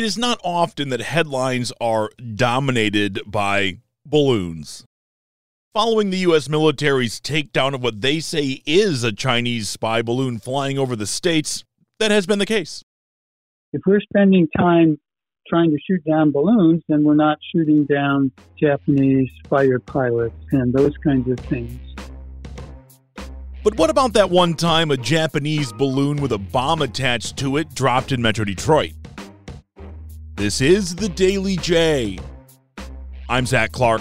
It is not often that headlines are dominated by balloons. Following the U.S. military's takedown of what they say is a Chinese spy balloon flying over the states, that has been the case. If we're spending time trying to shoot down balloons, then we're not shooting down Japanese fighter pilots and those kinds of things. But what about that one time a Japanese balloon with a bomb attached to it dropped in Metro Detroit? This is the Daily J. I'm Zach Clark.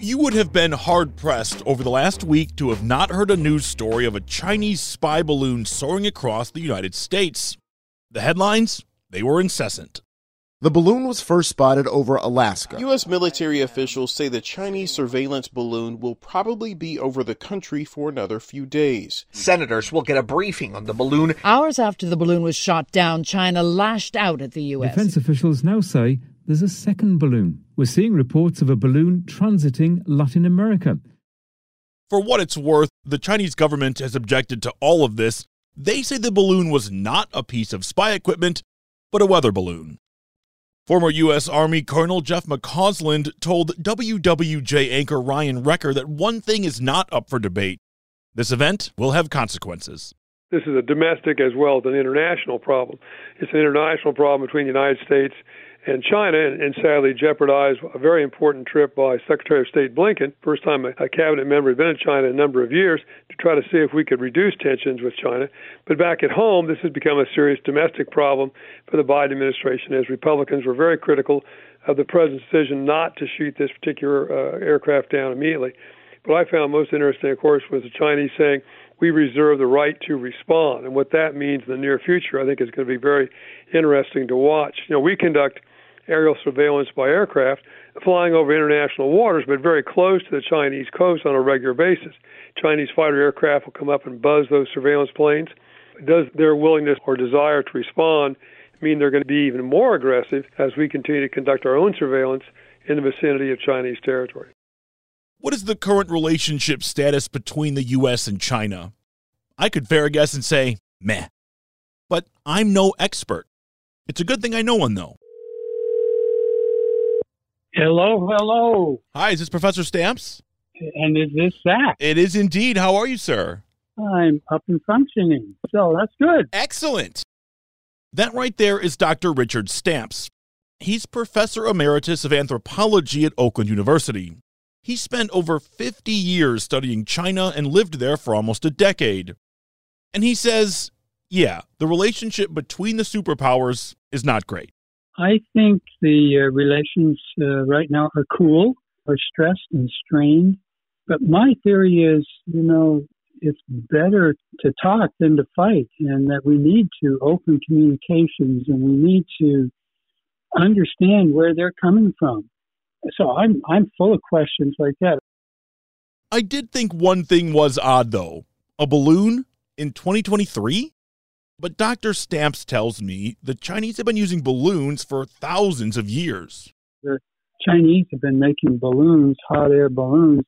You would have been hard pressed over the last week to have not heard a news story of a Chinese spy balloon soaring across the United States. The headlines? They were incessant. The balloon was first spotted over Alaska. U.S. military officials say the Chinese surveillance balloon will probably be over the country for another few days. Senators will get a briefing on the balloon. Hours after the balloon was shot down, China lashed out at the U.S. Defense officials now say there's a second balloon. We're seeing reports of a balloon transiting Latin America. For what it's worth, the Chinese government has objected to all of this. They say the balloon was not a piece of spy equipment, but a weather balloon. Former U.S. Army Colonel Jeff McCausland told WWJ anchor Ryan Recker that one thing is not up for debate. This event will have consequences. This is a domestic as well as an international problem. It's an international problem between the United States and China, and, and sadly jeopardized a very important trip by Secretary of State Blinken, first time a, a cabinet member had been in China in a number of years, to try to see if we could reduce tensions with China. But back at home, this has become a serious domestic problem for the Biden administration, as Republicans were very critical of the president's decision not to shoot this particular uh, aircraft down immediately. What I found most interesting, of course, was the Chinese saying, we reserve the right to respond. And what that means in the near future, I think, is going to be very interesting to watch. You know, we conduct aerial surveillance by aircraft flying over international waters, but very close to the Chinese coast on a regular basis. Chinese fighter aircraft will come up and buzz those surveillance planes. Does their willingness or desire to respond mean they're going to be even more aggressive as we continue to conduct our own surveillance in the vicinity of Chinese territory? What is the current relationship status between the U.S. and China? I could fair guess and say, meh. But I'm no expert. It's a good thing I know one, though. Hello, hello. Hi, is this Professor Stamps? And is this Zach? It is indeed. How are you, sir? I'm up and functioning, so that's good. Excellent. That right there is Dr. Richard Stamps. He's Professor Emeritus of Anthropology at Oakland University. He spent over 50 years studying China and lived there for almost a decade. And he says, yeah, the relationship between the superpowers is not great. I think the uh, relations uh, right now are cool, are stressed and strained. But my theory is, you know, it's better to talk than to fight, and that we need to open communications and we need to understand where they're coming from. So I'm I'm full of questions like that. I did think one thing was odd though. A balloon in 2023? But Dr. Stamps tells me the Chinese have been using balloons for thousands of years. The Chinese have been making balloons, hot air balloons,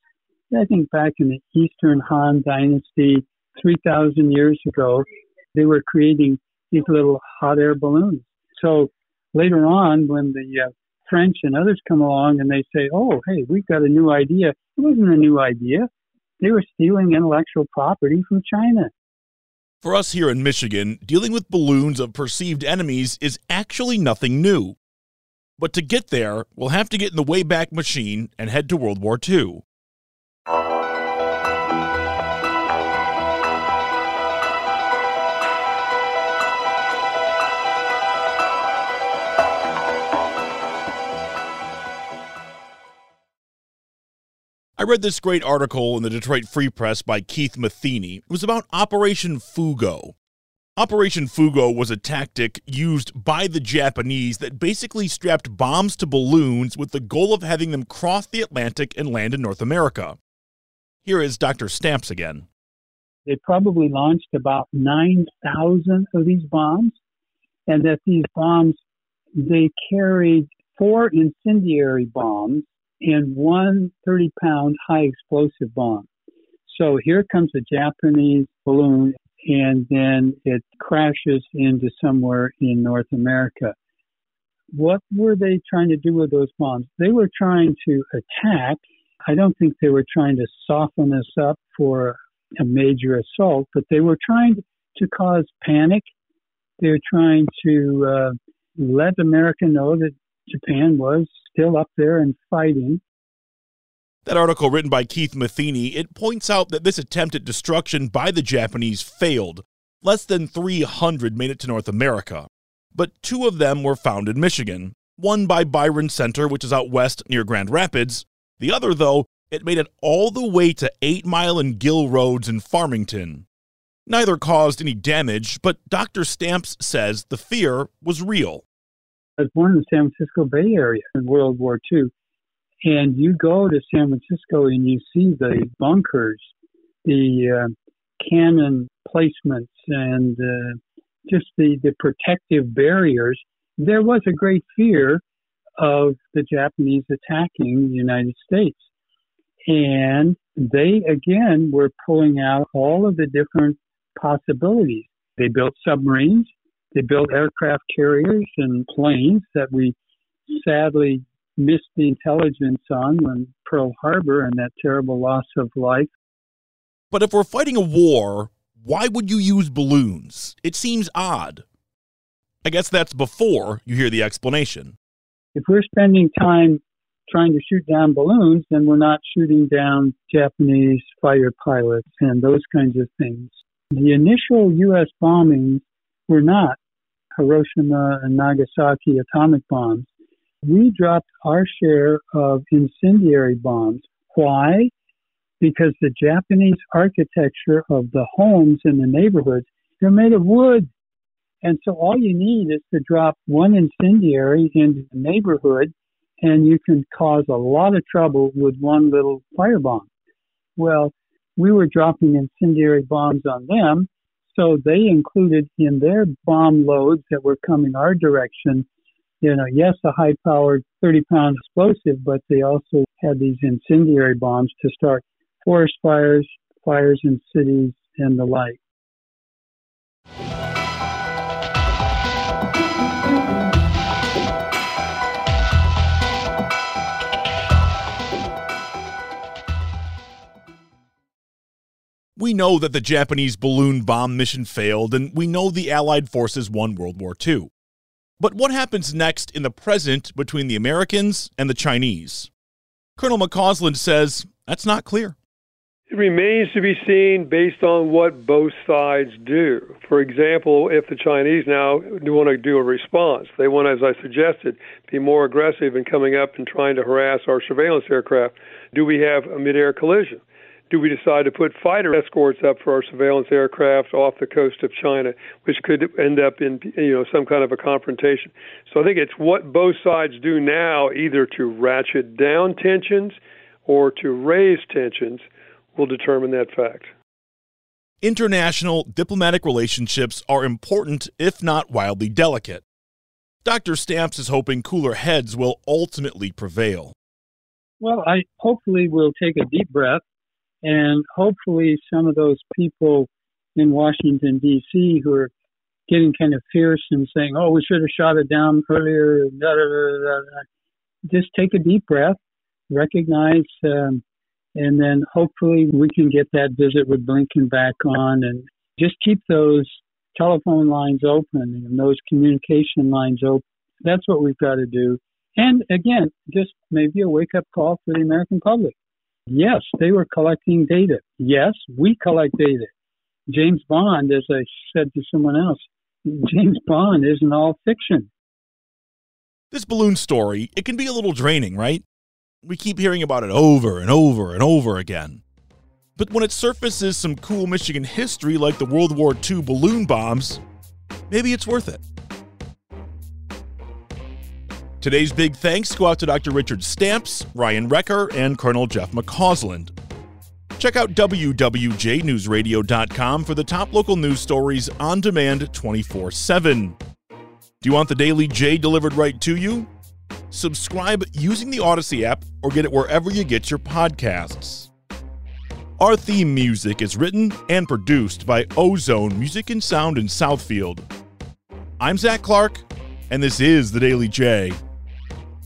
I think back in the Eastern Han Dynasty, 3,000 years ago, they were creating these little hot air balloons. So later on, when the uh, French and others come along and they say, oh, hey, we've got a new idea, it wasn't a new idea. They were stealing intellectual property from China. For us here in Michigan, dealing with balloons of perceived enemies is actually nothing new. But to get there, we'll have to get in the Wayback Machine and head to World War II. Read this great article in the Detroit Free Press by Keith Matheny. It was about Operation Fugo. Operation Fugo was a tactic used by the Japanese that basically strapped bombs to balloons with the goal of having them cross the Atlantic and land in North America. Here is Dr. Stamps again. They probably launched about 9,000 of these bombs, and that these bombs, they carried four incendiary bombs and one 30 pound high explosive bomb. So here comes a Japanese balloon and then it crashes into somewhere in North America. What were they trying to do with those bombs? They were trying to attack. I don't think they were trying to soften us up for a major assault, but they were trying to cause panic. They were trying to uh, let America know that Japan was still up there and fighting. That article written by Keith Matheny, it points out that this attempt at destruction by the Japanese failed. Less than 300 made it to North America, but two of them were found in Michigan. One by Byron Center, which is out west near Grand Rapids. The other, though, it made it all the way to 8 Mile and Gill Roads in Farmington. Neither caused any damage, but Dr. Stamps says the fear was real. Was born in the San Francisco Bay Area in World War II. And you go to San Francisco and you see the bunkers, the uh, cannon placements, and uh, just the, the protective barriers. There was a great fear of the Japanese attacking the United States. And they, again, were pulling out all of the different possibilities. They built submarines, they built aircraft carriers and planes that we sadly missed the intelligence on when Pearl Harbor and that terrible loss of life. But if we're fighting a war, why would you use balloons? It seems odd. I guess that's before you hear the explanation. If we're spending time trying to shoot down balloons, then we're not shooting down Japanese fighter pilots and those kinds of things. The initial U.S. bombings were not Hiroshima and Nagasaki atomic bombs. We dropped our share of incendiary bombs. Why? Because the Japanese architecture of the homes in the neighborhoods, they're made of wood. And so all you need is to drop one incendiary into the neighborhood and you can cause a lot of trouble with one little firebomb. Well, we were dropping incendiary bombs on them so they included in their bomb loads that were coming our direction, you know, yes, a high powered 30 pound explosive, but they also had these incendiary bombs to start forest fires, fires in cities, and the like. We know that the Japanese balloon bomb mission failed, and we know the Allied forces won World War II. But what happens next in the present between the Americans and the Chinese? Colonel McCausland says that's not clear. It remains to be seen based on what both sides do. For example, if the Chinese now do want to do a response, they want, as I suggested, be more aggressive in coming up and trying to harass our surveillance aircraft. Do we have a mid-air collision? Do we decide to put fighter escorts up for our surveillance aircraft off the coast of China, which could end up in you know some kind of a confrontation. So I think it's what both sides do now, either to ratchet down tensions or to raise tensions, will determine that fact. International diplomatic relationships are important, if not wildly delicate. Dr. Stamps is hoping cooler heads will ultimately prevail. Well, I hopefully will take a deep breath and hopefully, some of those people in Washington, D.C., who are getting kind of fierce and saying, oh, we should have shot it down earlier, da, da, da, just take a deep breath, recognize, um, and then hopefully we can get that visit with Blinken back on and Just keep those telephone lines open and those communication lines open. That's what we've got to do. And again, just maybe a wake up call for the American public. Yes, they were collecting data. Yes, we collect data. James Bond, as I said to someone else, James Bond isn't all fiction. This balloon story, it can be a little draining, right? We keep hearing about it over and over and over again. But when it surfaces some cool Michigan history like the World War II balloon bombs, maybe it's worth it. Today's big thanks go out to Dr. Richard Stamps, Ryan Recker, and Colonel Jeff McCausland. Check out WWJNewsRadio.com for the top local news stories on demand 24 7. Do you want the Daily J delivered right to you? Subscribe using the Audacy app or get it wherever you get your podcasts. Our theme music is written and produced by Ozone Music and Sound in Southfield. I'm Zach Clark, and this is the Daily J.